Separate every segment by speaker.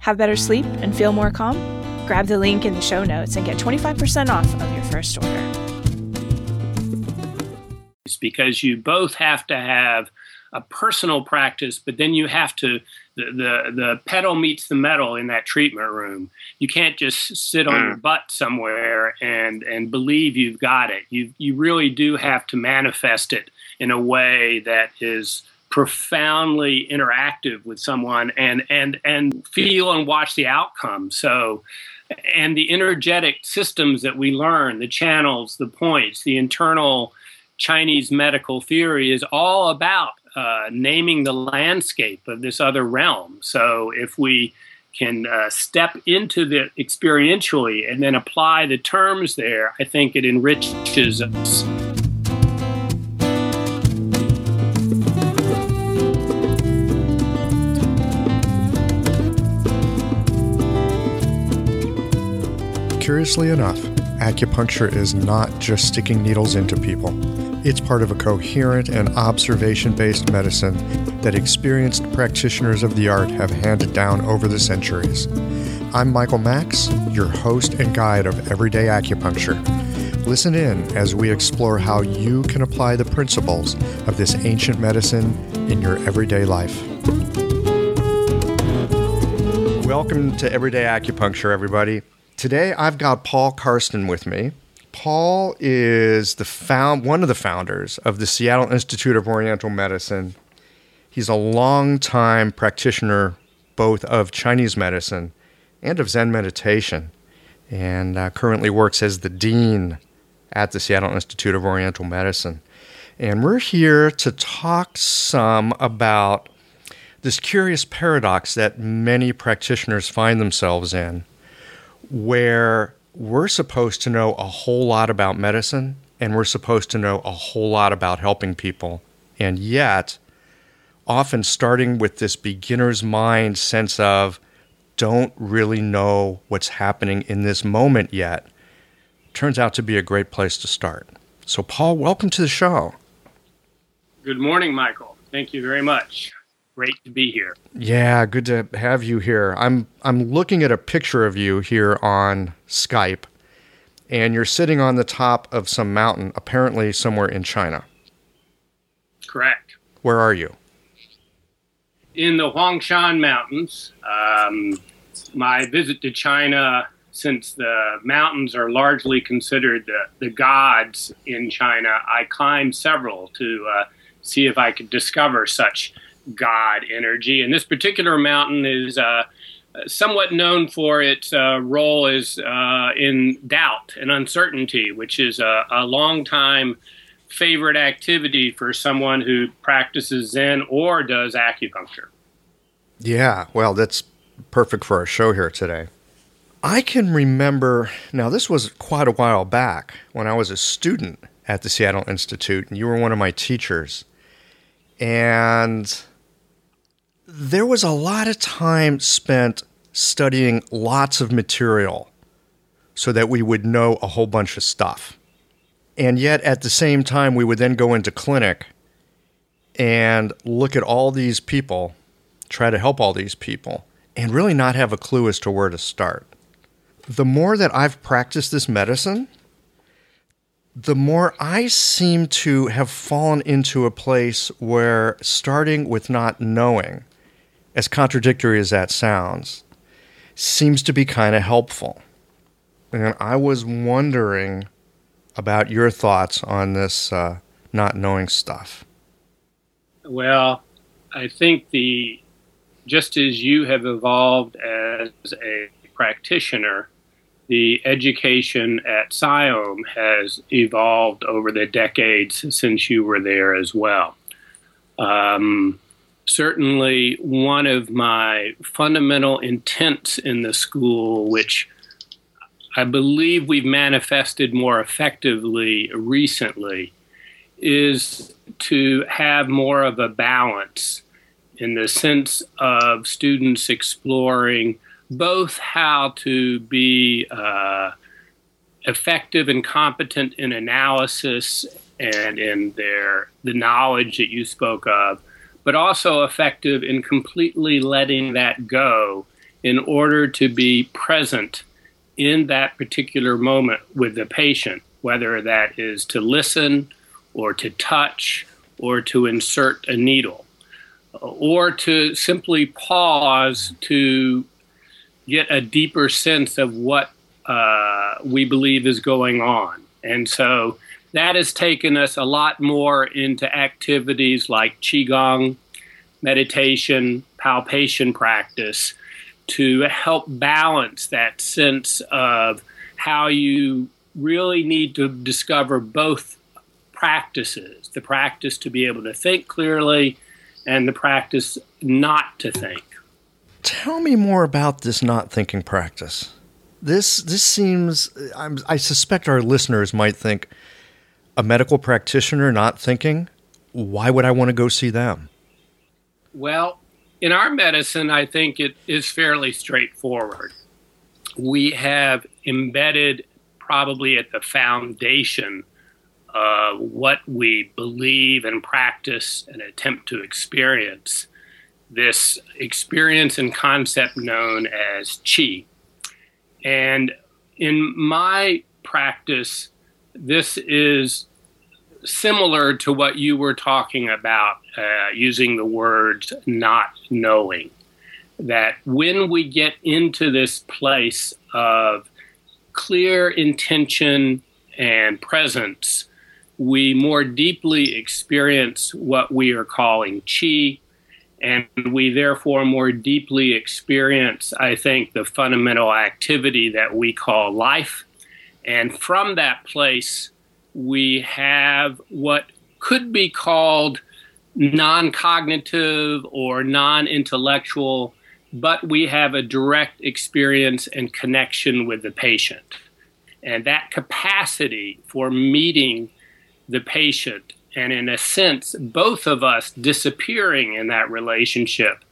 Speaker 1: Have better sleep and feel more calm? Grab the link in the show notes and get 25% off of your first order.
Speaker 2: It's because you both have to have a personal practice, but then you have to the, the the pedal meets the metal in that treatment room. You can't just sit on your mm. butt somewhere and and believe you've got it. You you really do have to manifest it in a way that is profoundly interactive with someone and and and feel and watch the outcome. So and the energetic systems that we learn the channels the points the internal chinese medical theory is all about uh, naming the landscape of this other realm. So if we can uh, step into the experientially and then apply the terms there i think it enriches us
Speaker 3: Curiously enough, acupuncture is not just sticking needles into people. It's part of a coherent and observation based medicine that experienced practitioners of the art have handed down over the centuries. I'm Michael Max, your host and guide of Everyday Acupuncture. Listen in as we explore how you can apply the principles of this ancient medicine in your everyday life. Welcome to Everyday Acupuncture, everybody. Today I've got Paul Karsten with me. Paul is the found one of the founders of the Seattle Institute of Oriental Medicine. He's a long-time practitioner both of Chinese medicine and of Zen meditation, and uh, currently works as the dean at the Seattle Institute of Oriental Medicine. And we're here to talk some about this curious paradox that many practitioners find themselves in where we're supposed to know a whole lot about medicine and we're supposed to know a whole lot about helping people. And yet, often starting with this beginner's mind sense of don't really know what's happening in this moment yet turns out to be a great place to start. So, Paul, welcome to the show.
Speaker 2: Good morning, Michael. Thank you very much great to be here.
Speaker 3: Yeah, good to have you here. I'm I'm looking at a picture of you here on Skype, and you're sitting on the top of some mountain, apparently somewhere in China.
Speaker 2: Correct.
Speaker 3: Where are you?
Speaker 2: In the Huangshan Mountains. Um, my visit to China, since the mountains are largely considered the, the gods in China, I climbed several to uh, see if I could discover such god energy. And this particular mountain is uh, somewhat known for its uh, role as uh, in doubt and uncertainty, which is a, a long time favorite activity for someone who practices Zen or does acupuncture.
Speaker 3: Yeah, well, that's perfect for our show here today. I can remember, now, this was quite a while back when I was a student at the Seattle Institute, and you were one of my teachers. And there was a lot of time spent studying lots of material so that we would know a whole bunch of stuff. And yet, at the same time, we would then go into clinic and look at all these people, try to help all these people, and really not have a clue as to where to start. The more that I've practiced this medicine, the more I seem to have fallen into a place where starting with not knowing as contradictory as that sounds, seems to be kind of helpful. And I was wondering about your thoughts on this uh, not knowing stuff.
Speaker 2: Well, I think the just as you have evolved as a practitioner, the education at SIOM has evolved over the decades since you were there as well. Um, certainly, one of my fundamental intents in the school, which I believe we've manifested more effectively recently, is to have more of a balance in the sense of students exploring both how to be uh, effective and competent in analysis and in their the knowledge that you spoke of, but also effective in completely letting that go in order to be present in that particular moment with the patient, whether that is to listen or to touch or to insert a needle or to simply pause to get a deeper sense of what uh, we believe is going on. And so that has taken us a lot more into activities like Qigong, meditation, palpation practice to help balance that sense of how you really need to discover both practices the practice to be able to think clearly and the practice not to think.
Speaker 3: Tell me more about this not thinking practice. This this seems I'm, I suspect our listeners might think a medical practitioner not thinking. Why would I want to go see them?
Speaker 2: Well, in our medicine, I think it is fairly straightforward. We have embedded probably at the foundation uh, what we believe and practice and attempt to experience this experience and concept known as chi. And in my practice, this is similar to what you were talking about uh, using the words not knowing. That when we get into this place of clear intention and presence, we more deeply experience what we are calling chi, and we therefore more deeply experience, I think, the fundamental activity that we call life. And from that place, we have what could be called non cognitive or non intellectual, but we have a direct experience and connection with the patient. And that capacity for meeting the patient, and in a sense, both of us disappearing in that relationship,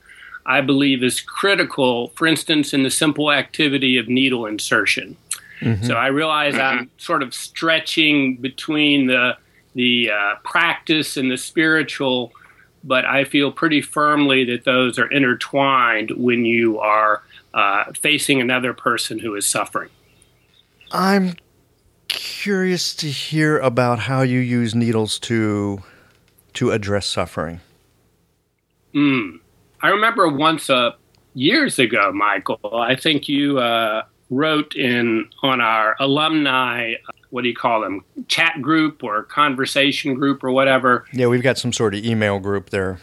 Speaker 2: I believe is critical, for instance, in the simple activity of needle insertion. Mm-hmm. So I realize mm-hmm. I'm sort of stretching between the the uh, practice and the spiritual, but I feel pretty firmly that those are intertwined when you are uh, facing another person who is suffering.
Speaker 3: I'm curious to hear about how you use needles to to address suffering.
Speaker 2: Mm. I remember once uh, years ago, Michael. I think you uh, wrote in on our alumni. What do you call them? Chat group or conversation group or whatever.
Speaker 3: Yeah, we've got some sort of email group there.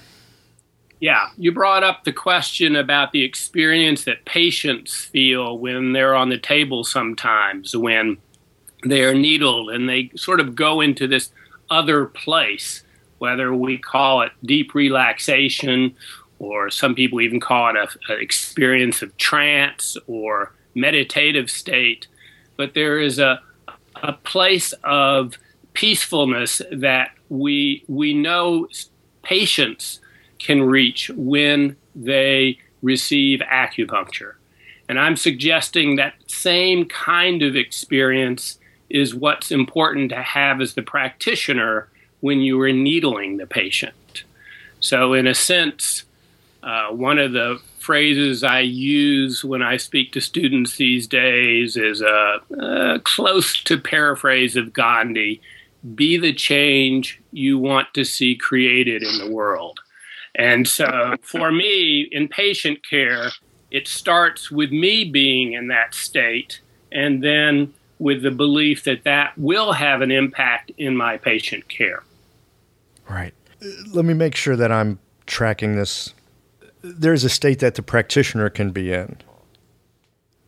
Speaker 2: Yeah, you brought up the question about the experience that patients feel when they're on the table sometimes, when they are needled and they sort of go into this other place, whether we call it deep relaxation or some people even call it an experience of trance or meditative state. But there is a, a place of peacefulness that we, we know patients can reach when they receive acupuncture. And I'm suggesting that same kind of experience is what's important to have as the practitioner when you are needling the patient. So, in a sense, uh, one of the phrases I use when I speak to students these days is a, a close to paraphrase of Gandhi be the change you want to see created in the world. And so, for me, in patient care, it starts with me being in that state and then with the belief that that will have an impact in my patient care.
Speaker 3: Right. Let me make sure that I'm tracking this. There's a state that the practitioner can be in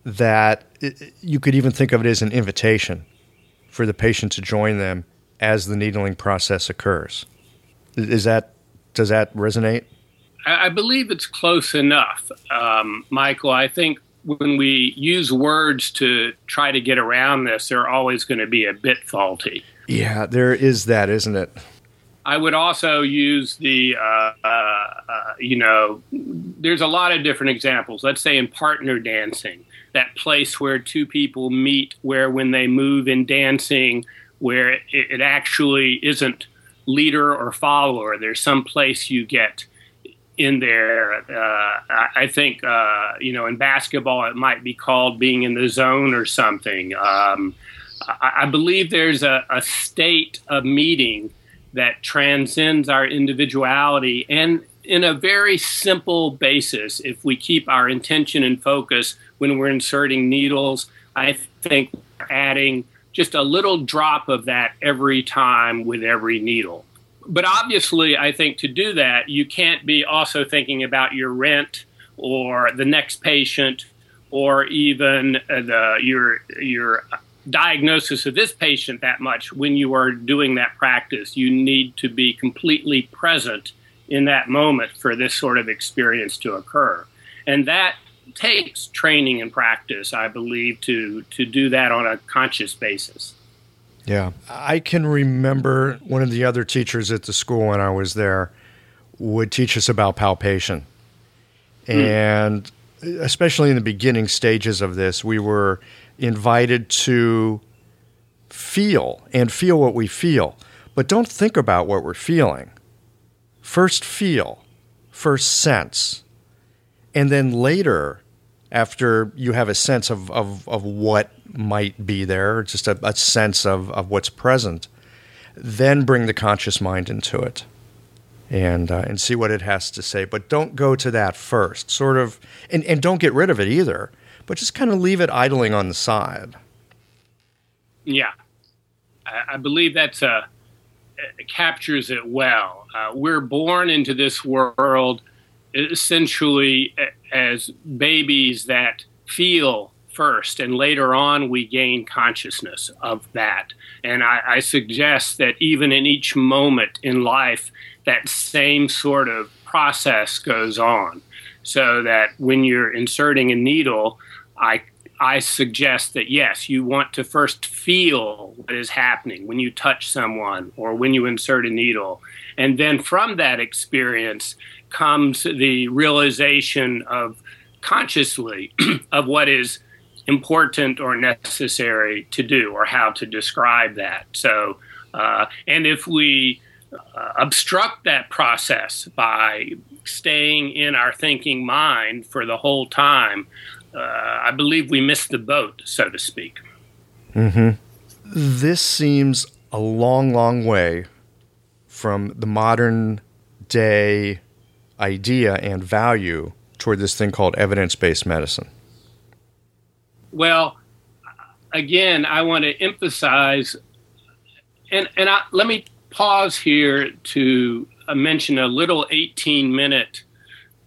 Speaker 3: that it, you could even think of it as an invitation for the patient to join them as the needling process occurs. Is that does that resonate?
Speaker 2: I believe it's close enough, um, Michael. I think when we use words to try to get around this, they're always going to be a bit faulty.
Speaker 3: Yeah, there is that, isn't it?
Speaker 2: I would also use the, uh, uh, uh, you know, there's a lot of different examples. Let's say in partner dancing, that place where two people meet, where when they move in dancing, where it, it actually isn't leader or follower, there's some place you get in there. Uh, I think, uh, you know, in basketball, it might be called being in the zone or something. Um, I, I, believe there's a, a, state of meeting that transcends our individuality. And in a very simple basis, if we keep our intention and focus when we're inserting needles, I think adding just a little drop of that every time with every needle. But obviously, I think to do that, you can't be also thinking about your rent or the next patient or even uh, the, your your diagnosis of this patient that much when you are doing that practice. You need to be completely present in that moment for this sort of experience to occur. And that takes training and practice, I believe, to, to do that on a conscious basis.
Speaker 3: Yeah. I can remember one of the other teachers at the school when I was there would teach us about palpation. Mm. And especially in the beginning stages of this, we were invited to feel and feel what we feel, but don't think about what we're feeling. First, feel, first, sense, and then later, after you have a sense of, of, of what might be there, just a, a sense of, of what's present, then bring the conscious mind into it and uh, and see what it has to say. But don't go to that first. Sort of, and, and don't get rid of it either but just kind of leave it idling on the side.
Speaker 2: Yeah, I, I believe that's a uh, captures it well. Uh, we're born into this world essentially as babies that feel first, and later on we gain consciousness of that. And I, I, suggest that even in each moment in life, that same sort of process goes on. So that when you're inserting a needle, I I suggest that yes, you want to first feel what is happening when you touch someone or when you insert a needle. And then from that experience comes the realization of consciously of what is important or necessary to do or how to describe that. So, uh, and if we uh, obstruct that process by staying in our thinking mind for the whole time, uh, I believe we missed the boat, so to speak.
Speaker 3: Mm-hmm. This seems a long, long way from the modern day idea and value toward this thing called evidence based medicine.
Speaker 2: Well, again, I want to emphasize, and, and I, let me pause here to uh, mention a little 18 minute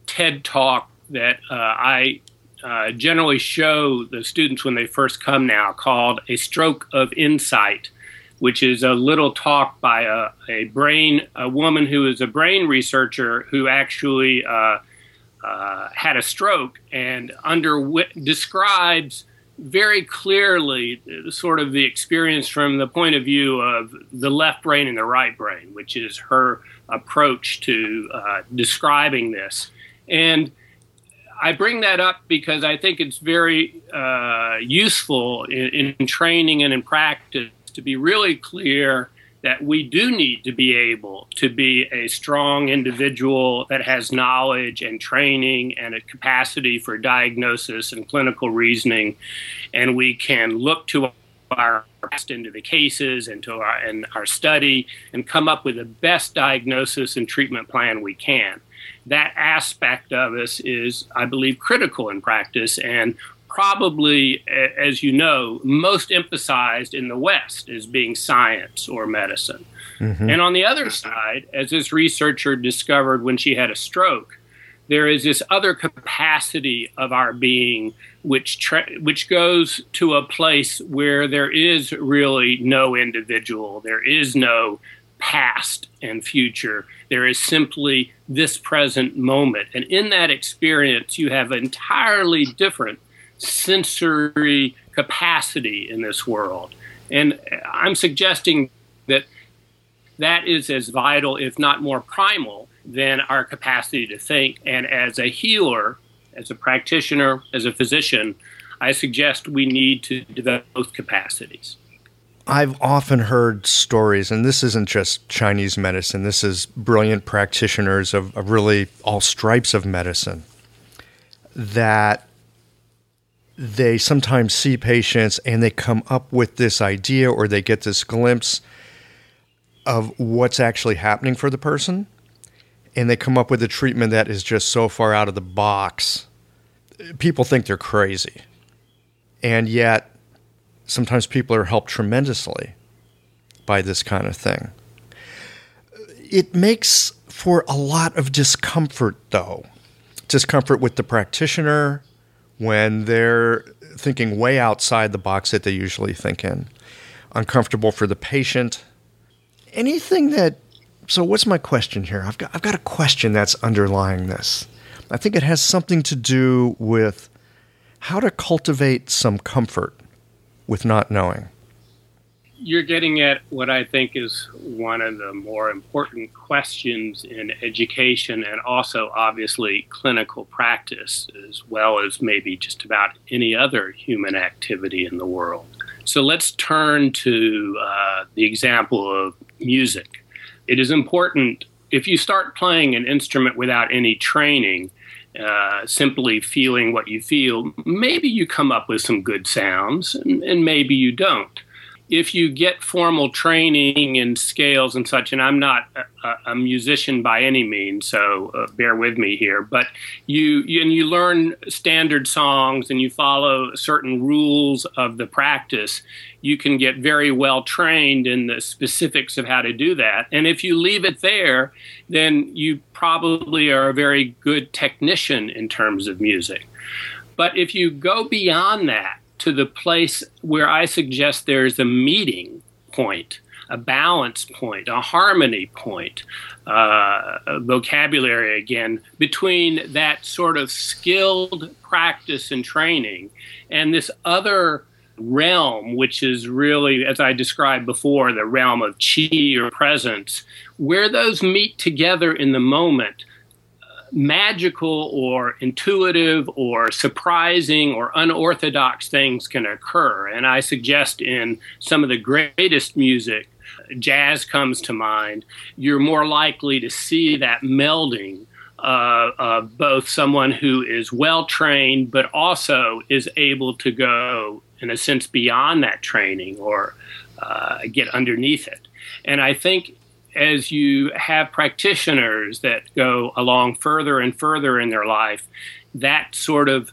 Speaker 2: TED talk that uh, I uh, generally show the students when they first come now called A Stroke of Insight, which is a little talk by a, a brain, a woman who is a brain researcher who actually uh, uh, had a stroke and under describes very clearly sort of the experience from the point of view of the left brain and the right brain, which is her approach to uh, describing this. And I bring that up because I think it's very uh, useful in, in, training and in practice to be really clear that we do need to be able to be a strong individual that has knowledge and training and a capacity for diagnosis and clinical reasoning. And we can look to our past into the cases and to our, and our study and come up with the best diagnosis and treatment plan we can that aspect of us is, I believe, critical in practice. And probably, as you know, most emphasized in the West as being science or medicine. Mm-hmm. And on the other side, as this researcher discovered when she had a stroke, there is this other capacity of our being which tra- which goes to a place where there is really no individual there is no past and future there is simply this present moment and in that experience you have entirely different sensory capacity in this world and i'm suggesting that that is as vital if not more primal than our capacity to think. And as a healer, as a practitioner, as a physician, I suggest we need to develop both capacities.
Speaker 3: I've often heard stories, and this isn't just Chinese medicine, this is brilliant practitioners of, of really all stripes of medicine, that they sometimes see patients and they come up with this idea or they get this glimpse of what's actually happening for the person and they come up with a treatment that is just so far out of the box, people think they're crazy. And yet, sometimes people are helped tremendously by this kind of thing. It makes for a lot of discomfort, though. Discomfort with the practitioner when they're thinking way outside the box that they usually think in. Uncomfortable for the patient. Anything that so, what's my question here? I've got, I've got a question that's underlying this. I think it has something to do with how to cultivate some comfort with not knowing.
Speaker 2: You're getting at what I think is one of the more important questions in education and also, obviously, clinical practice, as well as maybe just about any other human activity in the world. So let's turn to uh, the example of music it is important if you start playing an instrument without any training, uh, simply feeling what you feel, maybe you come up with some good sounds, and, and maybe you don't if you get formal training in scales and such, and I'm not a, a musician by any means, so uh, bear with me here, but you, you, and you learn standard songs and you follow certain rules of the practice, you can get very well trained in the specifics of how to do that. And if you leave it there, then you probably are a very good technician in terms of music. But if you go beyond that, to the place where I suggest there's a meeting point, a balance point, a harmony point, uh, vocabulary again, between that sort of skilled practice and training and this other realm, which is really, as I described before, the realm of chi or presence, where those meet together in the moment magical or intuitive or surprising or unorthodox things can occur. And I suggest in some of the greatest music, jazz comes to mind, you're more likely to see that melding uh, of both someone who is well trained but also is able to go, in a sense, beyond that training or uh, get underneath it. And I think as you have practitioners that go along further and further in their life, that sort of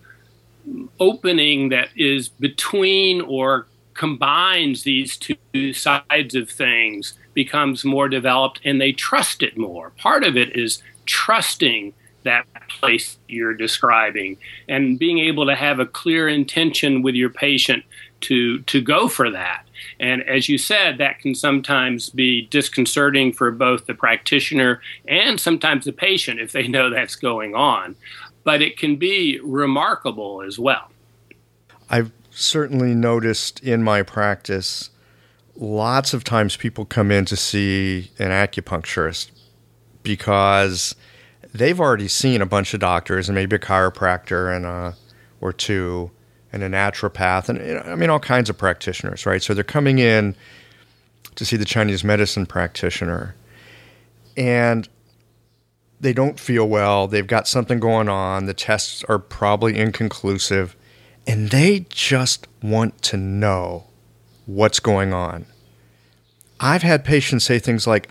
Speaker 2: opening that is between or combines these two sides of things becomes more developed and they trust it more. Part of it is trusting that place you're describing and being able to have a clear intention with your patient to to go for that and as you said, that can sometimes be disconcerting for both the practitioner and sometimes the patient if they know that's going on. But it can be remarkable as well.
Speaker 3: I've certainly noticed in my practice lots of times people come in to see an acupuncturist because they've already seen a bunch of doctors and maybe a chiropractor and a, or two and a naturopath, and I mean all kinds of practitioners, right? So they're coming in to see the Chinese medicine practitioner, and they don't feel well. They've got something going on. The tests are probably inconclusive, and they just want to know what's going on. I've had patients say things like,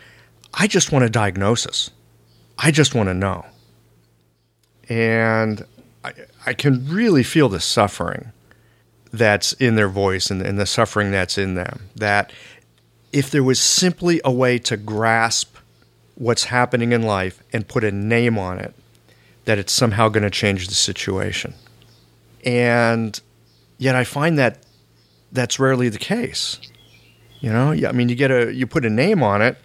Speaker 3: I just want a diagnosis. I just want to know. And I, I can really feel the suffering that's in their voice and, and the suffering that's in them. That if there was simply a way to grasp what's happening in life and put a name on it, that it's somehow going to change the situation. And yet I find that that's rarely the case. You know, I mean, you get a you put a name on it.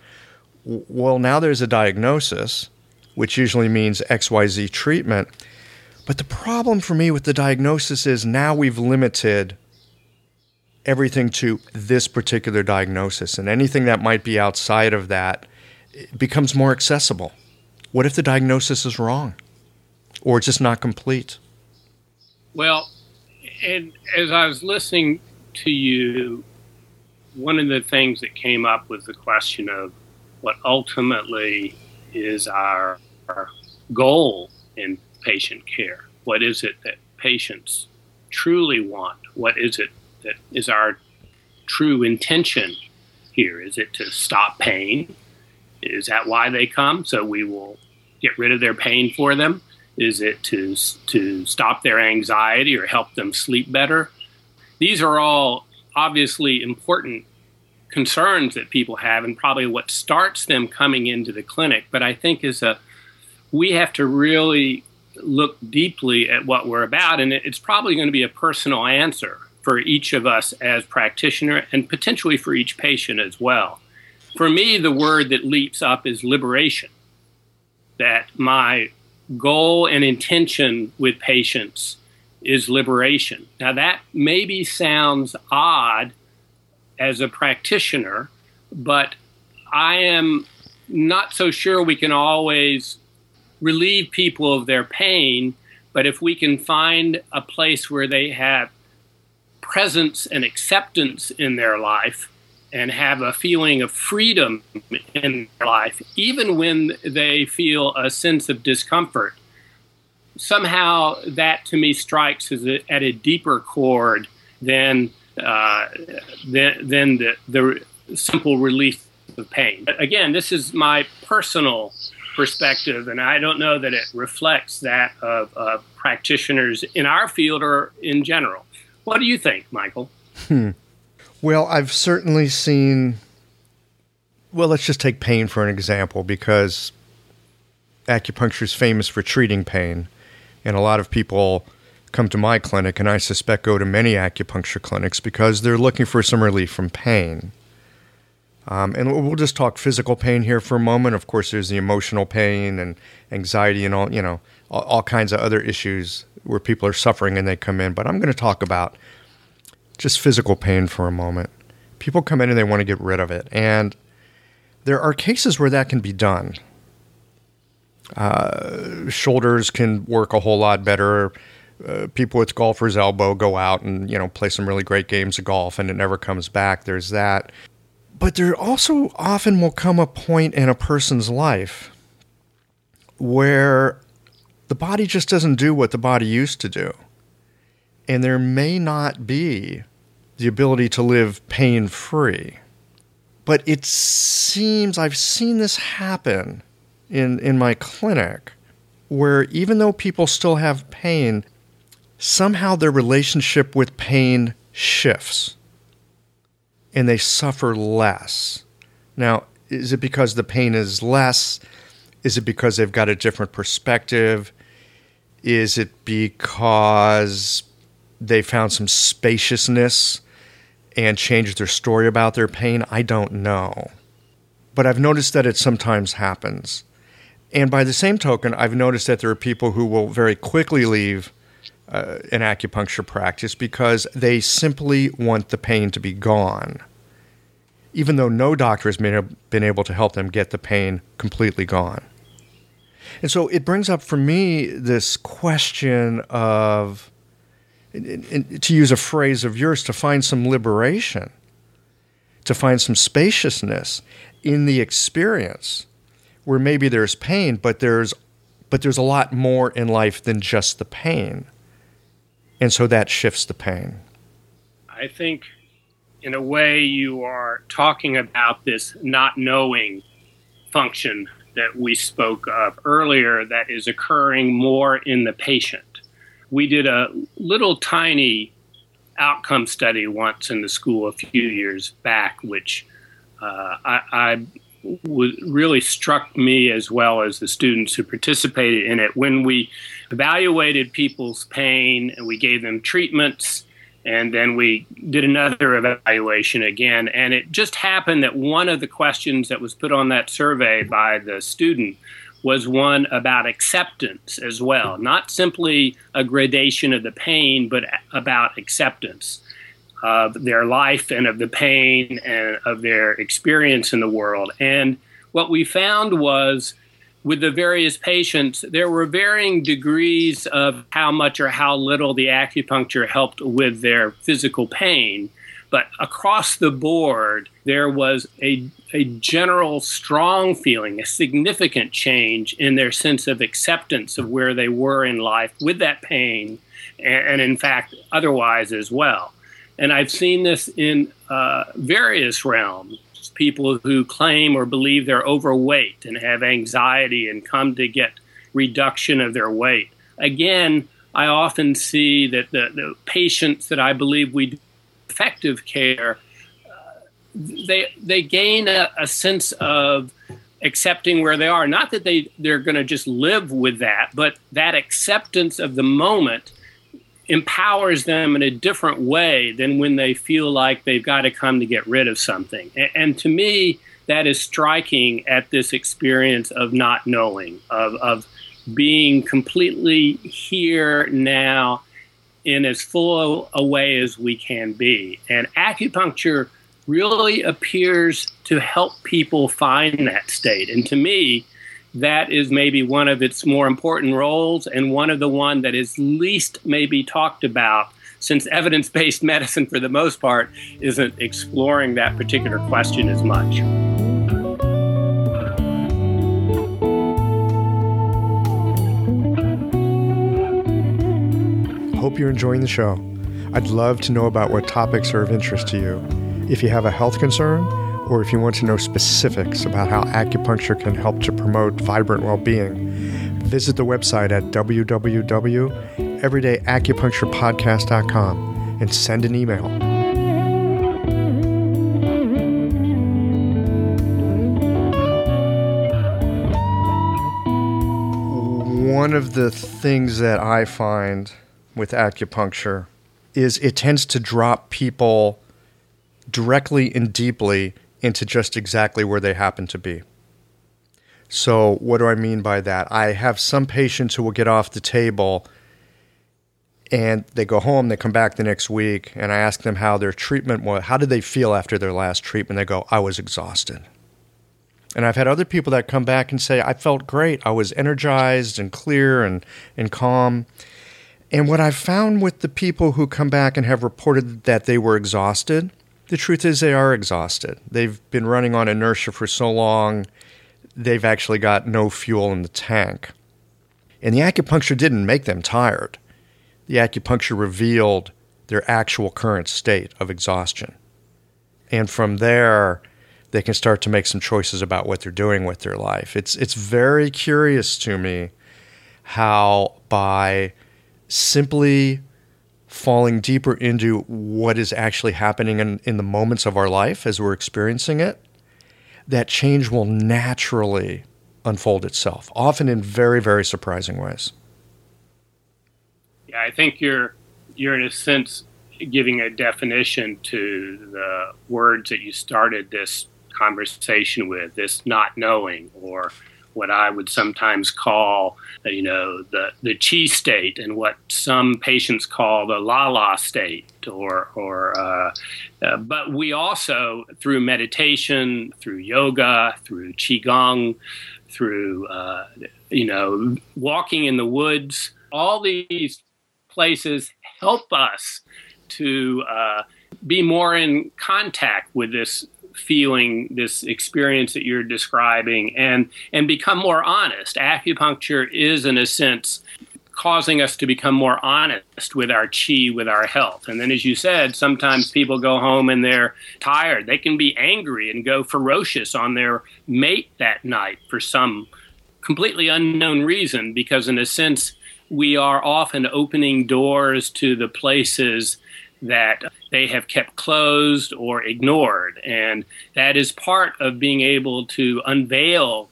Speaker 3: Well, now there's a diagnosis, which usually means XYZ treatment. But the problem for me with the diagnosis is now we've limited everything to this particular diagnosis, and anything that might be outside of that becomes more accessible. What if the diagnosis is wrong or just not complete?
Speaker 2: Well, and as I was listening to you, one of the things that came up was the question of what ultimately is our, our goal in patient care. What is it that patients truly want? What is it that is our true intention here? Is it to stop pain? Is that why they come? So we will get rid of their pain for them? Is it to, to stop their anxiety or help them sleep better? These are all obviously important concerns that people have and probably what starts them coming into the clinic. But I think is a we have to really look deeply at what we're about, and it's probably going to be a personal answer for each of us as practitioner and potentially for each patient as well. For me, the word that leaps up is liberation. That my goal and intention with patients is liberation. Now, that maybe sounds odd as a practitioner, but I am not so sure we can always relieve people of their pain. But if we can find a place where they have presence and acceptance in their life and have a feeling of freedom in their life, even when they feel a sense of discomfort, somehow that to me strikes as a, at a deeper chord than uh, than, than the, the simple relief of pain. Again, this is my personal perspective, and I don't know that it reflects that of, of practitioners in our field or in general. What do you think, Michael?
Speaker 3: Hmm. Well, I've certainly seen. Well, let's just take pain for an example because acupuncture is famous for treating pain. And a lot of people come to my clinic, and I suspect go to many acupuncture clinics because they're looking for some relief from pain. Um, and we'll just talk physical pain here for a moment. Of course, there's the emotional pain and anxiety and all, you know, all, all kinds of other issues where people are suffering and they come in. But I'm going to talk about just physical pain for a moment. People come in and they want to get rid of it. And there are cases where that can be done. Uh, shoulders can work a whole lot better. Uh, people with golfer's elbow go out and you know play some really great games of golf, and it never comes back. There's that, but there also often will come a point in a person's life where the body just doesn't do what the body used to do, and there may not be the ability to live pain free. But it seems I've seen this happen in, in my clinic where even though people still have pain, somehow their relationship with pain shifts and they suffer less. Now, is it because the pain is less? Is it because they've got a different perspective? Is it because they found some spaciousness and changed their story about their pain? I don't know. But I've noticed that it sometimes happens. And by the same token, I've noticed that there are people who will very quickly leave uh, an acupuncture practice because they simply want the pain to be gone, even though no doctor has been, been able to help them get the pain completely gone. And so it brings up for me this question of, to use a phrase of yours, to find some liberation, to find some spaciousness in the experience where maybe there's pain, but there's but there's a lot more in life than just the pain. And so that shifts the pain.
Speaker 2: I think in a way you are talking about this not knowing function that we spoke of earlier that is occurring more in the patient. We did a little tiny outcome study once in the school a few years back, which uh, I, I was really struck me as well as the students who participated in it when we evaluated people's pain and we gave them treatments and then we did another evaluation again and it just happened that one of the questions that was put on that survey by the student was one about acceptance as well not simply a gradation of the pain but about acceptance of their life and of the pain and of their experience in the world. And what we found was with the various patients, there were varying degrees of how much or how little the acupuncture helped with their physical pain. But across the board, there was a, a general strong feeling, a significant change in their sense of acceptance of where they were in life with that pain, and, and in fact, otherwise as well. And I've seen this in uh, various realms people who claim or believe they're overweight and have anxiety and come to get reduction of their weight. Again, I often see that the, the patients that I believe we do effective care, uh, they, they gain a, a sense of accepting where they are. Not that they, they're going to just live with that, but that acceptance of the moment empowers them in a different way than when they feel like they've got to come to get rid of something. And, and to me, that is striking at this experience of not knowing, of, of being completely here now in as full a way as we can be. And acupuncture really appears to help people find that state. And to me, that is maybe one of its more important roles and one of the one that is least maybe talked about since evidence-based medicine for the most part isn't exploring that particular question as much.
Speaker 3: Hope you're enjoying the show. I'd love to know about what topics are of interest to you. If you have a health concern, or if you want to know specifics about how acupuncture can help to promote vibrant well being, visit the website at www.everydayacupuncturepodcast.com and send an email. One of the things that I find with acupuncture is it tends to drop people directly and deeply into just exactly where they happen to be. So, what do I mean by that? I have some patients who will get off the table and they go home, they come back the next week, and I ask them how their treatment was. How did they feel after their last treatment? They go, I was exhausted. And I've had other people that come back and say, I felt great. I was energized and clear and, and calm. And what I've found with the people who come back and have reported that they were exhausted, the truth is, they are exhausted. They've been running on inertia for so long, they've actually got no fuel in the tank. And the acupuncture didn't make them tired. The acupuncture revealed their actual current state of exhaustion. And from there, they can start to make some choices about what they're doing with their life. It's, it's very curious to me how by simply falling deeper into what is actually happening in, in the moments of our life as we're experiencing it, that change will naturally unfold itself, often in very, very surprising ways.
Speaker 2: Yeah, I think you're you're in a sense giving a definition to the words that you started this conversation with, this not knowing or what I would sometimes call, you know, the the chi state, and what some patients call the la la state, or or. Uh, uh, but we also, through meditation, through yoga, through qigong, through uh, you know, walking in the woods, all these places help us to uh, be more in contact with this feeling this experience that you're describing and and become more honest. Acupuncture is in a sense causing us to become more honest with our chi with our health. And then as you said sometimes people go home and they're tired. They can be angry and go ferocious on their mate that night for some completely unknown reason because in a sense we are often opening doors to the places that they have kept closed or ignored. And that is part of being able to unveil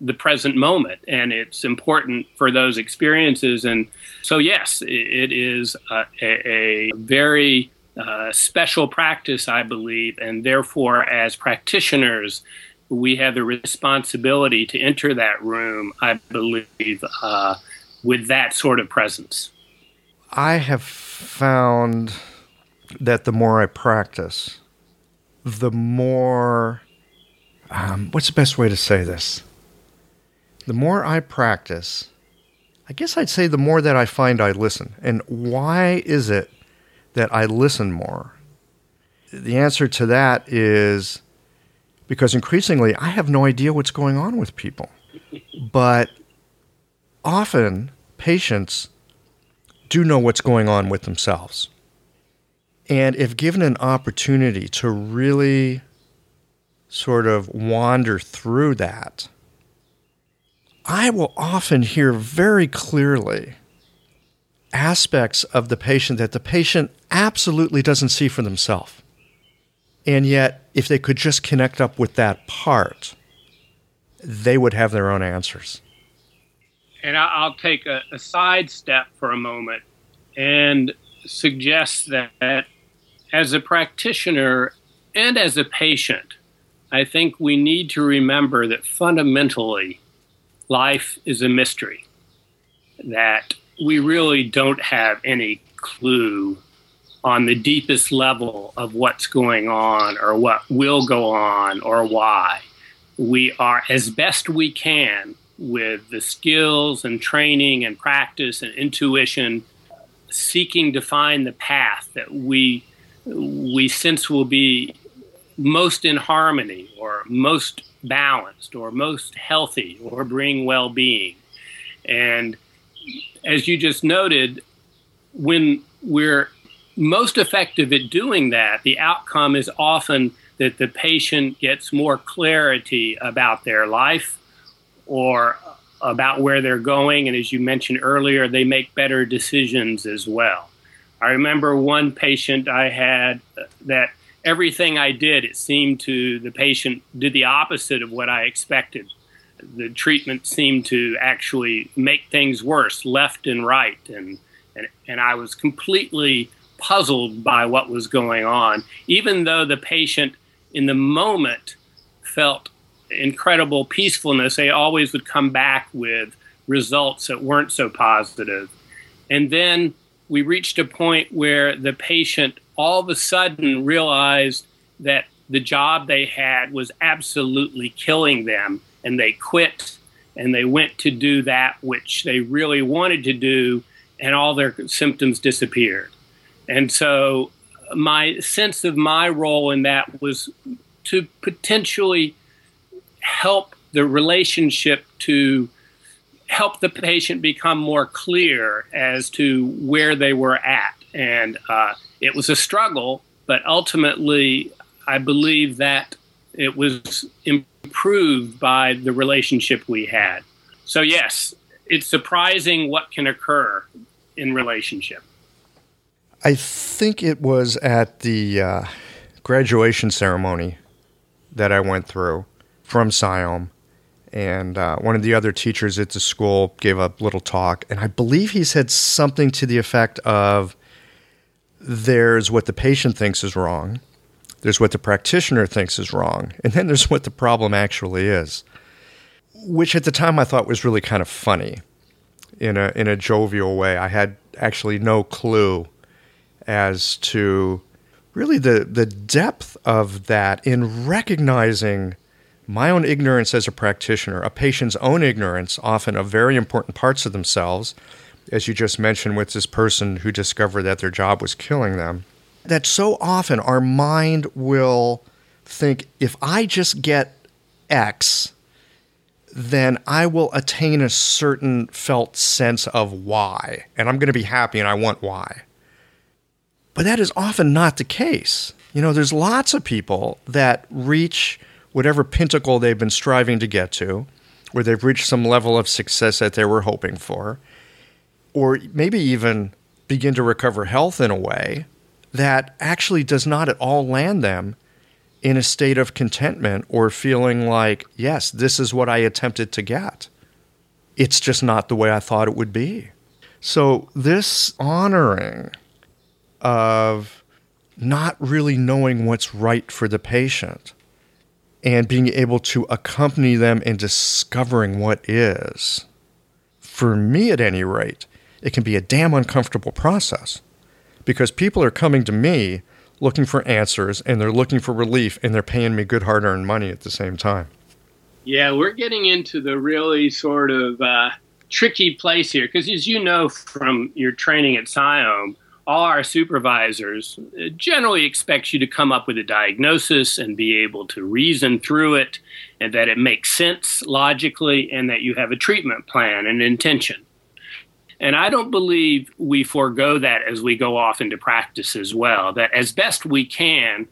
Speaker 2: the present moment. And it's important for those experiences. And so, yes, it is a, a, very uh, special practice, I believe. And therefore, as practitioners, we have the responsibility to enter that room, I believe, uh, with that sort of presence.
Speaker 3: I have found that the more I practice, the more. Um, what's the best way to say this? The more I practice, I guess I'd say the more that I find I listen. And why is it that I listen more? The answer to that is because increasingly I have no idea what's going on with people. But often patients do know what's going on with themselves. And if given an opportunity to really sort of wander through that, I will often hear very clearly aspects of the patient that the patient absolutely doesn't see for themselves. And yet, if they could just connect up with that part, they would have their own answers.
Speaker 2: And I'll take a, a side step for a moment and suggest that as a practitioner and as a patient, I think we need to remember that fundamentally, life is a mystery, that we really don't have any clue on the deepest level of what's going on or what will go on or why. We are, as best we can, with the skills and training and practice and intuition, seeking to find the path that we we sense will be most in harmony or most balanced or most healthy or bring well being. And as you just noted, when we're most effective at doing that, the outcome is often that the patient gets more clarity about their life or about where they're going. And as you mentioned earlier, they make better decisions as well. I remember one patient I had that everything I did, it seemed to the patient did the opposite of what I expected. The treatment seemed to actually make things worse, left and right, and and, and I was completely puzzled by what was going on, even though the patient in the moment felt incredible peacefulness. They always would come back with results that weren't so positive, and then we reached a point where the patient all of a sudden realized that the job they had was absolutely killing them and they quit and they went to do that which they really wanted to do and all their symptoms disappeared. And so my sense of my role in that was to potentially help the relationship to help the patient become more clear as to where they were at. And uh, it was a struggle, but ultimately, I believe that it was improved by the relationship we had. So, yes, it's surprising what can occur in relationship.
Speaker 3: I think it was at the uh, graduation ceremony that I went through from SIOM and uh, one of the other teachers at the school gave a little talk, and I believe he said something to the effect of there's what the patient thinks is wrong, there's what the practitioner thinks is wrong, and then there's what the problem actually is. Which at the time I thought was really kind of funny in a in a jovial way. I had actually no clue as to really the the depth of that in recognizing my own ignorance as a practitioner, a patient's own ignorance, often of very important parts of themselves, as you just mentioned with this person who discovered that their job was killing them, that so often our mind will think if I just get X, then I will attain a certain felt sense of why, and I'm going to be happy and I want Y. But that is often not the case. You know, there's lots of people that reach whatever pinnacle they've been striving to get to, where they've reached some level of success that they were hoping for, or maybe even begin to recover health in a way that actually does not at all land them in a state of contentment or feeling like, yes, this is what I attempted to get. It's just not the way I thought it would be. So, this honoring of not really knowing what's right for the patient and being able to accompany them in discovering what is, for me at any rate, it can be a damn uncomfortable process because people are coming to me looking for answers and they're looking for relief and they're paying me good hard earned money at the same time.
Speaker 2: Yeah, we're getting into the really sort of uh, tricky place here because, as you know from your training at SIOM, all our supervisors uh, generally expect you to come up with a diagnosis and be able to reason through it and that it makes sense logically and that you have a treatment plan and intention. And I don't believe we forego that as we go off into practice as well. That as best we can,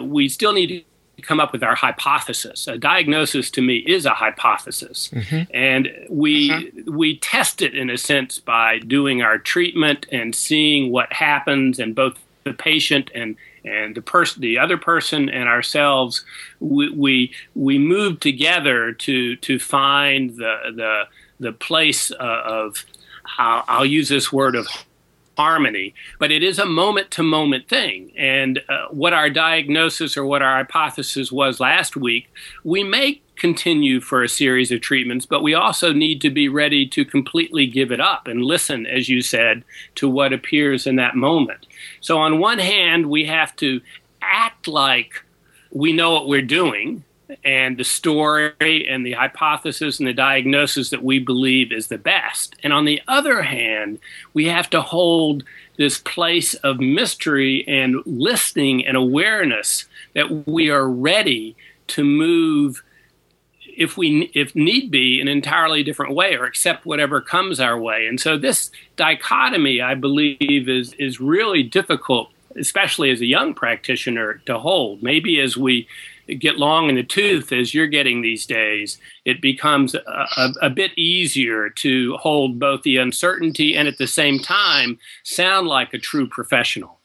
Speaker 2: we still need to come up with our hypothesis. A diagnosis to me is a hypothesis, mm-hmm. and we uh-huh. we test it in a sense by doing our treatment and seeing what happens, and both the patient and and the person, the other person, and ourselves, we, we we move together to to find the the the place uh, of I'll, I'll use this word of harmony, but it is a moment to moment thing. And uh, what our diagnosis or what our hypothesis was last week, we may continue for a series of treatments, but we also need to be ready to completely give it up and listen, as you said, to what appears in that moment. So, on one hand, we have to act like we know what we're doing and the story and the hypothesis and the diagnosis that we believe is the best. And on the other hand, we have to hold this place of mystery and listening and awareness that we are ready to move if we if need be an entirely different way or accept whatever comes our way and so this dichotomy i believe is is really difficult especially as a young practitioner to hold maybe as we get long in the tooth as you're getting these days, it becomes a, a, a, bit easier to hold both the uncertainty and at the same time sound like a true professional.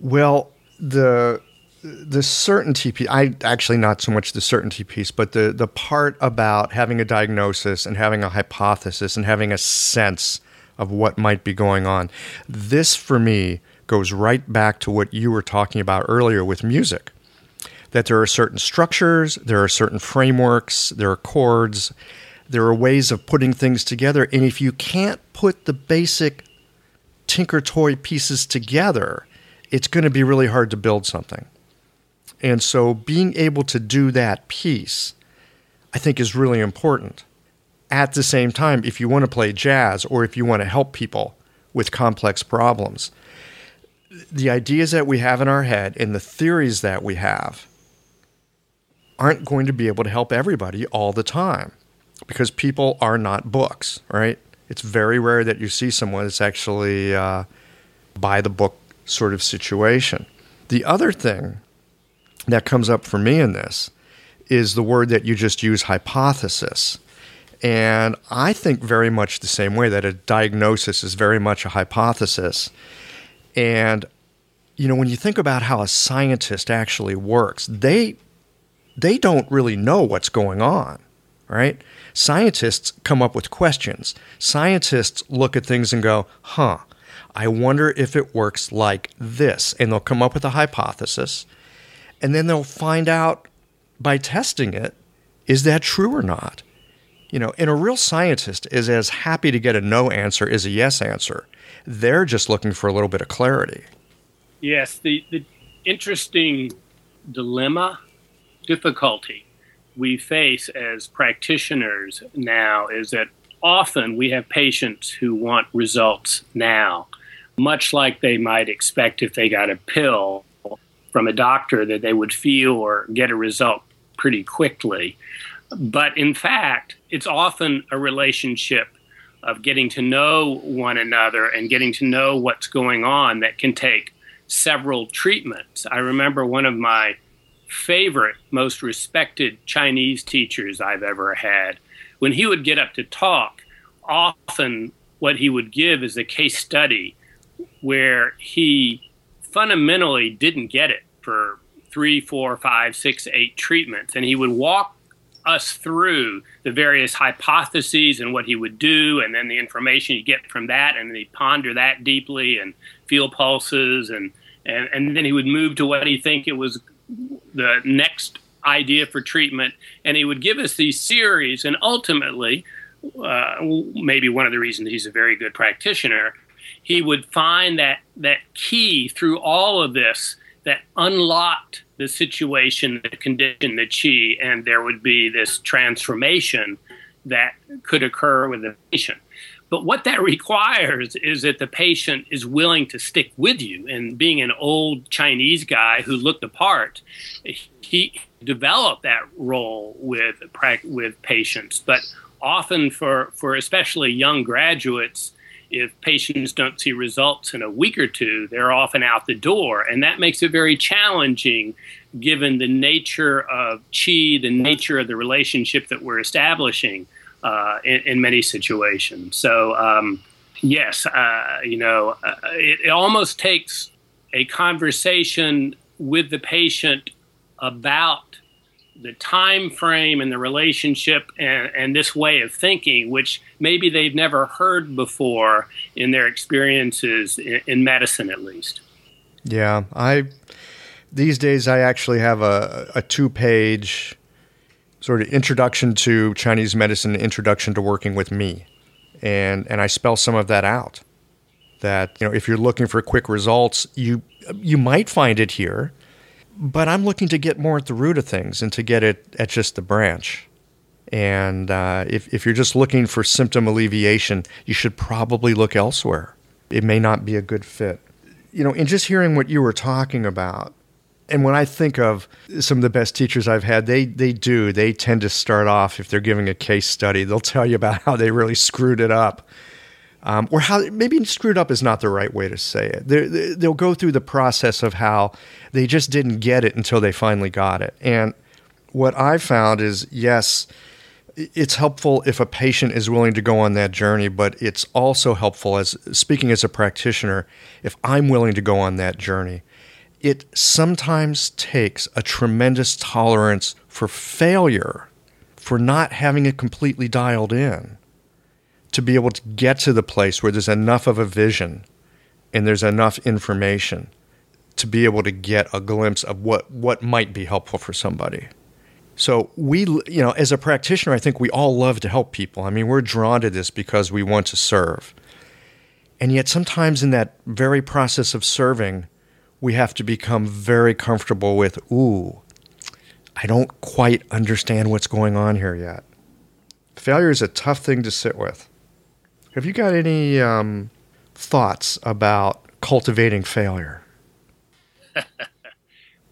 Speaker 3: Well, the the certainty piece, I actually not so much the certainty piece, but the the part about having a diagnosis and having a hypothesis and having a sense of what might be going on. This for me goes right back to what you were talking about earlier with music that there are certain structures, there are certain frameworks, there are chords, there are ways of putting things together. And if you can't put the basic tinker toy pieces together, it's going to be really hard to build something. And so being able to do that piece, I think, is really important. At the same time, if you want to play jazz or if you want to help people with complex problems, the ideas that we have in our head and the theories that we have aren't going to be able to help everybody all the time because people are not books, right? It's very rare that you see someone that's actually uh, by the book sort of situation. The other thing that comes up for me in this is the word that you just use, hypothesis. And I think very much the same way that a diagnosis is very much a hypothesis. And, you know, when you think about how a scientist actually works, they they don't really know what's going on, right? Scientists come up with questions. Scientists look at things and go, huh, I wonder if it works like this. And they'll come up with a hypothesis. And then they'll find out by testing it is that true or not? You know, and a real scientist is as happy to get a no answer as a yes answer. They're just looking for a little bit of clarity.
Speaker 2: Yes, the, the interesting dilemma difficulty we face as practitioners now is that often we have patients who want results now, much like they might expect if they got a pill from a doctor that they would feel or get a result pretty quickly. But in fact, it's often a relationship of getting to know one another and getting to know what's going on that can take several treatments. I remember one of my favorite, most respected Chinese teachers I've ever had. When he would get up to talk, often what he would give is a case study where he fundamentally didn't get it for three, four, five, six, eight treatments. And he would walk us through the various hypotheses and what he would do, and then the information you get from that, and he'd ponder that deeply and feel pulses, and, and, and then he would move to what he think it was the next idea for treatment, and he would give us these series, and ultimately, uh, maybe one of the reasons he's a very good practitioner, he would find that that key through all of this that unlocked the situation, the condition, the chi, and there would be this transformation that could occur with the patient. But what that requires is that the patient is willing to stick with you. And being an old Chinese guy who looked apart, he developed that role with with patients. But often for for especially young graduates, if patients don't see results in a week or two, they're often out the door. And that makes it very challenging given the nature of chi, the nature of the relationship that we're establishing uh, in, in, many situations. So, um, yes, uh, you know, uh, it, it almost takes a conversation with the patient about the time frame and the relationship and, and this way of thinking, which maybe they've never heard before in their experiences in, in medicine, at least.
Speaker 3: Yeah, I these days I actually have a, a two page sort of introduction to Chinese medicine, introduction to working with me, and and I spell some of that out. That you know, if you're looking for quick results, you you might find it here but I'm looking to get more at the root of things and to get it at just the branch. And uh, if, if you're just looking for symptom alleviation, you should probably look elsewhere. It may not be a good fit. You know, in just hearing what you were talking about, and when I think of some of the best teachers I've had, they they do. They tend to start off if they're giving a case study, they'll tell you about how they really screwed it up um, or how maybe screwed up is not the right way to say it. they they'll go through the process of how they just didn't get it until they finally got it. And what I've found is yes, it's helpful if a patient is willing to go on that journey, but it's also helpful as speaking as a practitioner, if I'm willing to go on that journey. It sometimes takes a tremendous tolerance for failure, for not having it completely dialed in to be able to get to the place where there's enough of a vision and there's enough information to be able to get a glimpse of what, what might be helpful for somebody. So we, you know, as a practitioner, I think we all love to help people. I mean, we're drawn to this because we want to serve. And yet sometimes in that very process of serving, we have to become very comfortable with, ooh, I don't quite understand what's going on here yet. Failure is a tough thing to sit with. Have you got any um, thoughts about cultivating failure?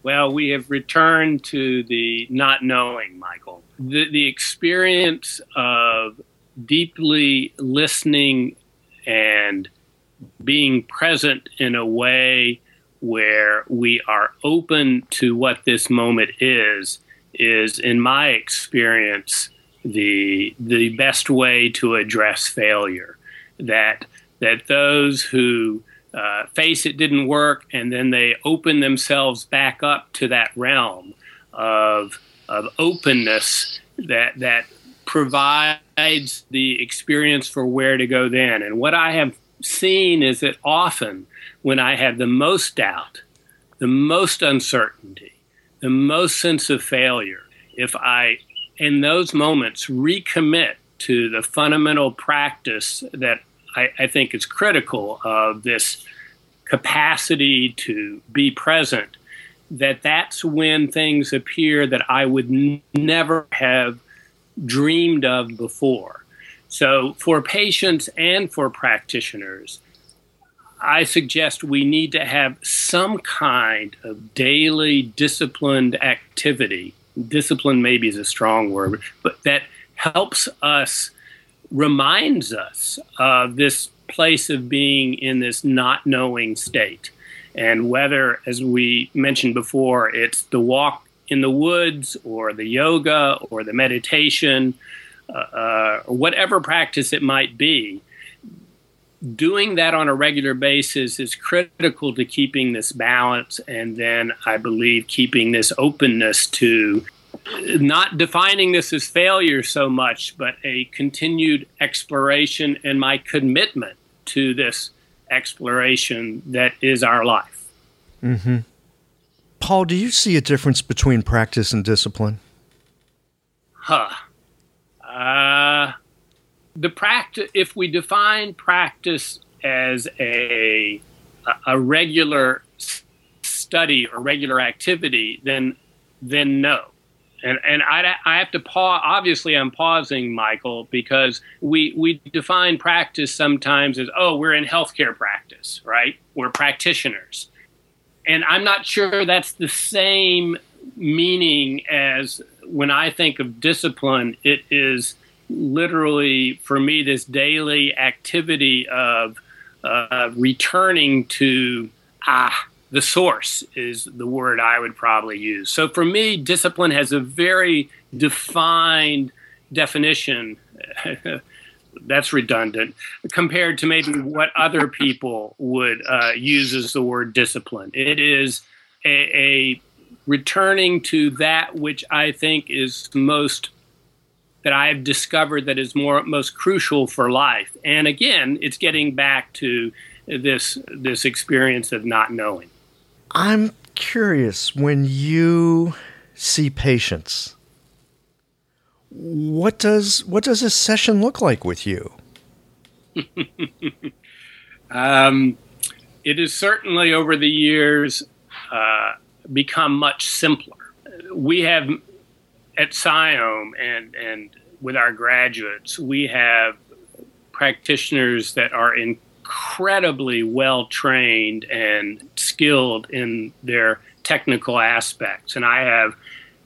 Speaker 2: well, we have returned to the not knowing, Michael. The, the experience of deeply listening and being present in a way where we are open to what this moment is, is, in my experience, the the best way to address failure. That that those who uh, face it didn't work, and then they open themselves back up to that realm of of openness that that provides the experience for where to go then. And what I have seen is that often when I have the most doubt, the most uncertainty, the most sense of failure, if I in those moments recommit to the fundamental practice that I, I think is critical of this capacity to be present that that's when things appear that I would n- never have dreamed of before. So, for patients and for practitioners, I suggest we need to have some kind of daily disciplined activity discipline maybe is a strong word, but that helps us, reminds us of this place of being in this not knowing state. And whether, as we mentioned before, it's the walk in the woods or the yoga or the meditation uh, or whatever practice it might be, doing that on a regular basis is critical to keeping this balance and then I believe keeping this openness to not defining this as failure so much, but a continued exploration and my commitment to this exploration that is our life.
Speaker 3: Mm-hmm. Paul, do you see a difference between practice and discipline?
Speaker 2: Huh. Uh, the practice, if we define practice as a a regular study or regular activity, then then no. And and I, I have to pause. Obviously, I'm pausing, Michael, because we we define practice sometimes as oh, we're in healthcare practice, right? We're practitioners, and I'm not sure that's the same meaning as when I think of discipline. It is literally for me this daily activity of uh, returning to ah the source is the word I would probably use. So for me, discipline has a very defined definition. That's redundant compared to maybe what other people would uh, use as the word discipline. It is a, a returning to that which I think is most that I've discovered that is more most crucial for life. And again, it's getting back to this this experience of not knowing.
Speaker 3: I'm curious when you see patients, what does what does a session look like with you?
Speaker 2: um, it has certainly over the years uh, become much simpler. We have at SIOM and and with our graduates, we have practitioners that are in incredibly well trained and skilled in their technical aspects. And I have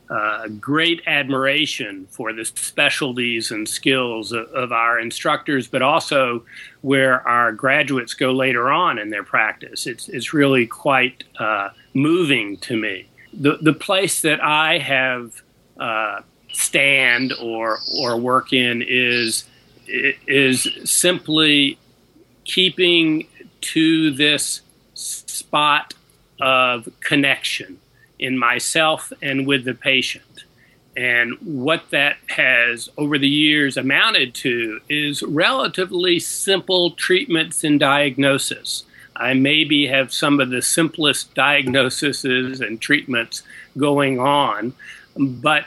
Speaker 2: uh, great admiration for the specialties and skills of, of, our instructors, but also where our graduates go later on in their practice. It's, it's really quite uh, moving to me. The, the place that I have uh, stand or, or work in is, is simply keeping to this spot of connection in myself and with the patient. And what that has over the years amounted to is relatively simple treatments and diagnosis. I maybe have some of the simplest diagnoses and treatments going on, but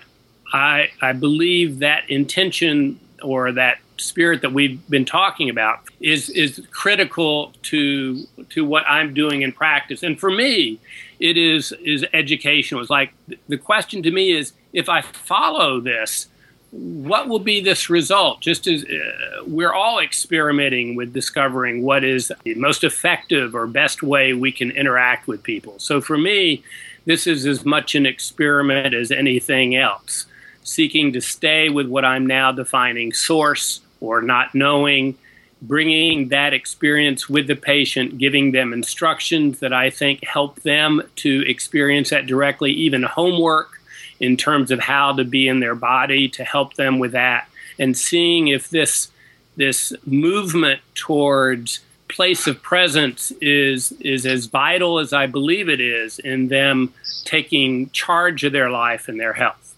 Speaker 2: I, I believe that intention or that spirit that we've been talking about is is critical to to what I'm doing in practice. And for me, it is is education. It's like the question to me is if I follow this, what will be this result? Just as uh, we're all experimenting with discovering what is the most effective or best way we can interact with people. So for me, this is as much an experiment as anything else, seeking to stay with what I'm now defining source or not knowing, bringing that experience with the patient, giving them instructions that I think help them to experience that directly, even homework in terms of how to be in their body to help them with that, and seeing if this this movement towards place of presence is is as vital as I believe it is in them taking charge of their life and their health.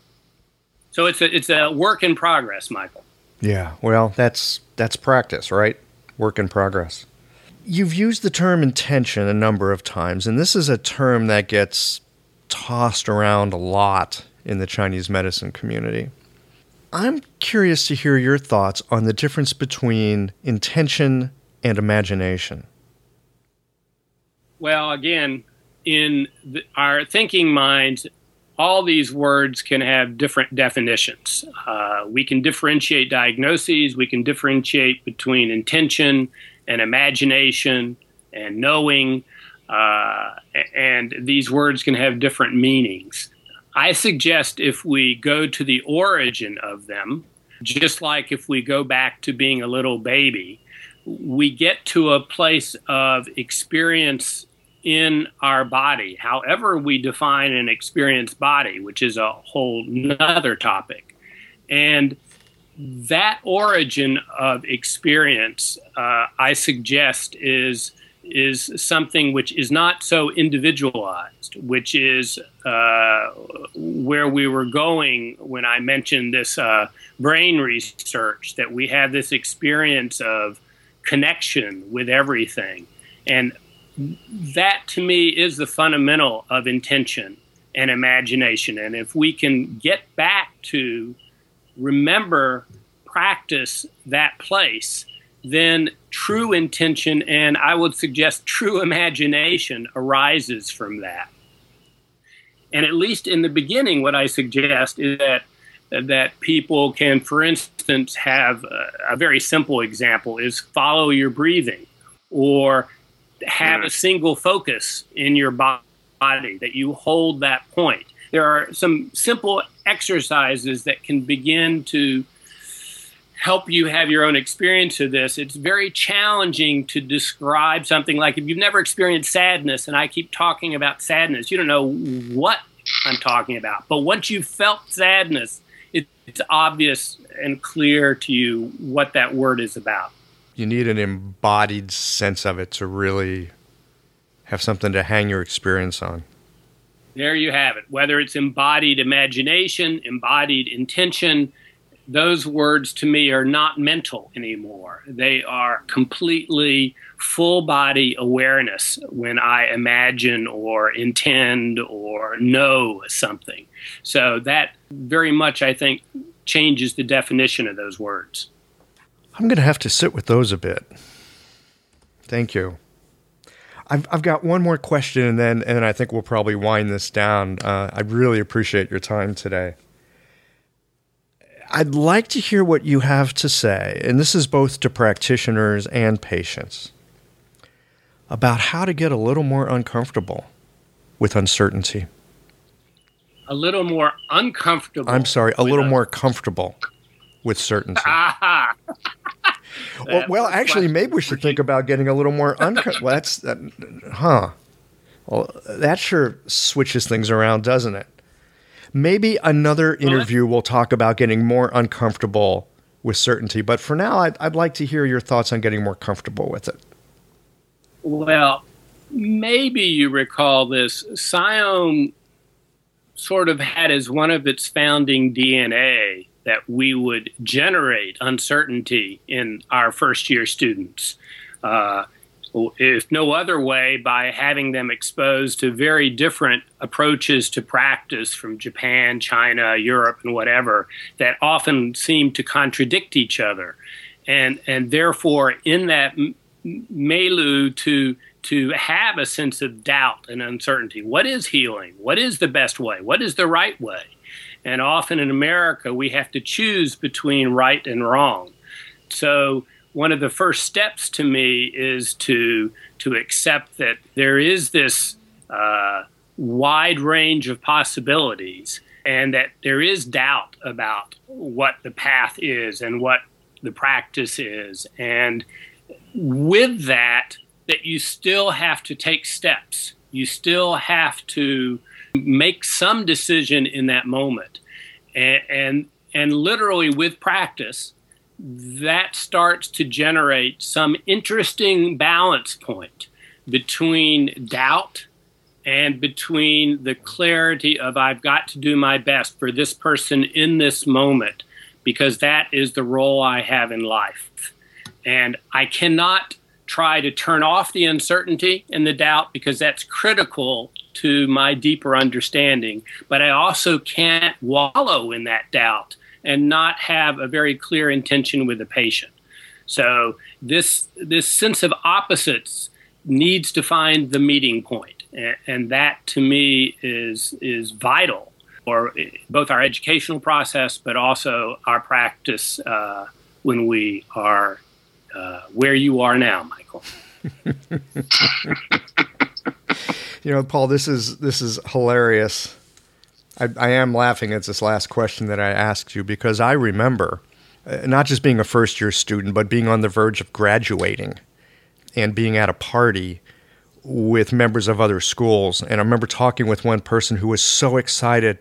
Speaker 2: So it's a it's a work in progress, Michael.
Speaker 3: Yeah, well, that's that's practice, right? Work in progress. You've used the term intention a number of times, and this is a term that gets tossed around a lot in the Chinese medicine community. I'm curious to hear your thoughts on the difference between intention and imagination.
Speaker 2: Well, again, in the, our thinking minds, all these words can have different definitions. Uh, we can differentiate diagnoses, we can differentiate between intention and imagination and knowing, uh, and these words can have different meanings. I suggest if we go to the origin of them, just like if we go back to being a little baby, we get to a place of experience in our body, however we define an experienced body, which is a whole nother topic. And that origin of experience, uh, I suggest, is is something which is not so individualized, which is uh, where we were going when I mentioned this uh, brain research that we have this experience of connection with everything. And that to me is the fundamental of intention and imagination. And if we can get back to remember, practice that place, then true intention and I would suggest true imagination arises from that. And at least in the beginning, what I suggest is that that people can, for instance, have a, a very simple example is follow your breathing or have hmm. a single focus in your body that you hold that point. There are some simple exercises that can begin to help you have your own experience of this. It's very challenging to describe something like if you've never experienced sadness and I keep talking about sadness, you don't know what I'm talking about. But once you've felt sadness, it, it's obvious and clear to you what that word is about.
Speaker 3: You need an embodied sense of it to really have something to hang your experience on.
Speaker 2: There you have it. Whether it's embodied imagination, embodied intention, those words to me are not mental anymore. They are completely full body awareness when I imagine or intend or know something. So that very much, I think, changes the definition of those words.
Speaker 3: I'm going to have to sit with those a bit. Thank you. I've, I've got one more question, and then and then I think we'll probably wind this down. Uh, I really appreciate your time today. I'd like to hear what you have to say, and this is both to practitioners and patients, about how to get a little more uncomfortable with uncertainty.
Speaker 2: A little more uncomfortable.
Speaker 3: I'm sorry, a little more comfortable with certainty. well, well, actually, maybe we should think about getting a little more uncomfortable. well, that's, that, huh? Well, that sure switches things around, doesn't it? Maybe another interview we'll talk about getting more uncomfortable with certainty. But for now, I'd, I'd like to hear your thoughts on getting more comfortable with it.
Speaker 2: Well, maybe you recall this. SIOM sort of had as one of its founding DNA that we would generate uncertainty in our first year students. Uh, if no other way, by having them exposed to very different approaches to practice from Japan, China, Europe, and whatever that often seem to contradict each other. And, and therefore, in that milieu, to, to have a sense of doubt and uncertainty. What is healing? What is the best way? What is the right way? And often in America, we have to choose between right and wrong. So, one of the first steps to me is to to accept that there is this uh, wide range of possibilities and that there is doubt about what the path is and what the practice is and with that that you still have to take steps you still have to make some decision in that moment and and, and literally with practice that starts to generate some interesting balance point between doubt and between the clarity of I've got to do my best for this person in this moment because that is the role I have in life. And I cannot try to turn off the uncertainty and the doubt because that's critical to my deeper understanding. But I also can't wallow in that doubt and not have a very clear intention with the patient. So this this sense of opposites needs to find the meeting point, and, and that to me is is vital for both our educational process, but also our practice uh, when we are uh, where you are now, Michael.
Speaker 3: you know, Paul, this is this is hilarious I, I am laughing at this last question that I asked you because I remember uh, not just being a first year student, but being on the verge of graduating and being at a party with members of other schools. And I remember talking with one person who was so excited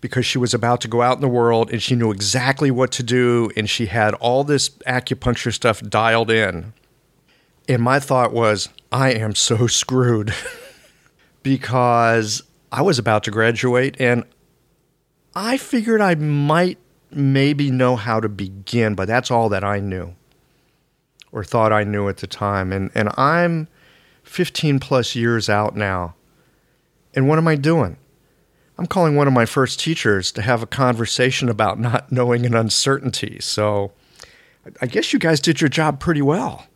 Speaker 3: because she was about to go out in the world and she knew exactly what to do and she had all this acupuncture stuff dialed in. And my thought was, I am so screwed because I was about to graduate and I figured I might maybe know how to begin, but that's all that I knew or thought I knew at the time. And, and I'm 15 plus years out now. And what am I doing? I'm calling one of my first teachers to have a conversation about not knowing an uncertainty. So I guess you guys did your job pretty well.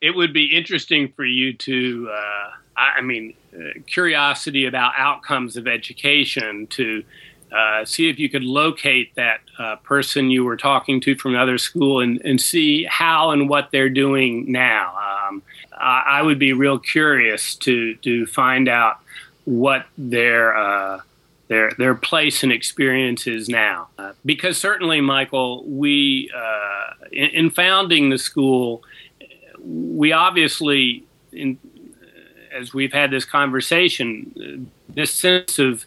Speaker 2: It would be interesting for you to, uh, I mean, uh, curiosity about outcomes of education to uh, see if you could locate that uh, person you were talking to from another school and, and see how and what they're doing now. Um, I would be real curious to to find out what their uh, their their place and experience is now, uh, because certainly, Michael, we uh, in, in, founding the school, we obviously, in, as we've had this conversation, this sense of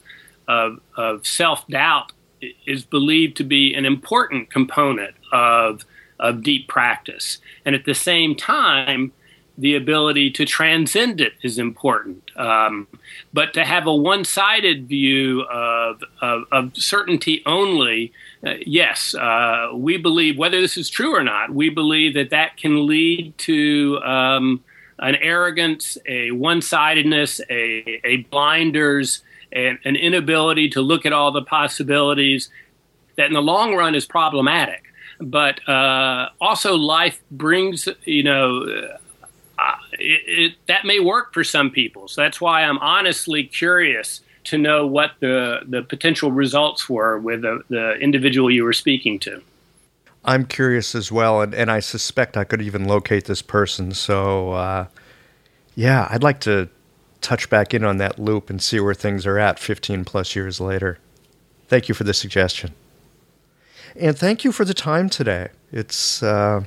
Speaker 2: of, of self doubt is believed to be an important component of, of deep practice. And at the same time, the ability to transcend it is important. Um, but to have a one sided view of, of, of, certainty only, uh, yes, uh, we believe, whether this is true or not, we believe that that can lead to um, an arrogance, a one sidedness, a, a blinders and an inability to look at all the possibilities that in the long run is problematic. But uh, also, life brings, you know, uh, it, it, that may work for some people. So that's why I'm honestly curious to know what the, the potential results were with the, the individual you were speaking to.
Speaker 3: I'm curious as well, and, and I suspect I could even locate this person. So, uh, yeah, I'd like to touch back in on that loop and see where things are at 15 plus years later. Thank you for the suggestion. And thank you for the time today. It's uh,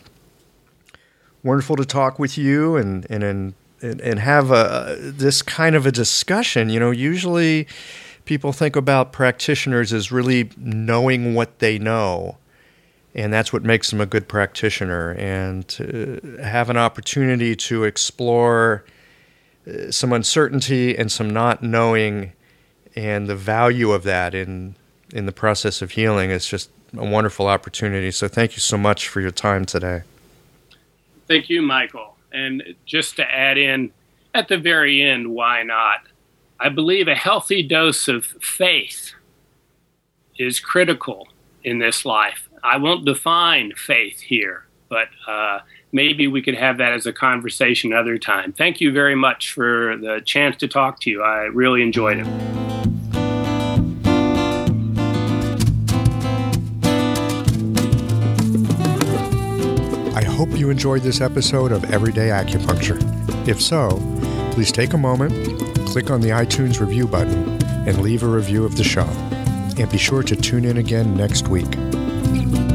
Speaker 3: wonderful to talk with you and, and, and, and have a, this kind of a discussion. You know, usually people think about practitioners as really knowing what they know. And that's what makes them a good practitioner. And to have an opportunity to explore uh, some uncertainty and some not knowing and the value of that in in the process of healing is just a wonderful opportunity. So thank you so much for your time today.
Speaker 2: Thank you, Michael. And just to add in at the very end, why not? I believe a healthy dose of faith is critical in this life. I won't define faith here, but uh, maybe we could have that as a conversation another time. Thank you very much for the chance to talk to you. I really enjoyed it.
Speaker 3: I hope you enjoyed this episode of Everyday Acupuncture. If so, please take a moment, click on the iTunes review button, and leave a review of the show. And be sure to tune in again next week. Bye.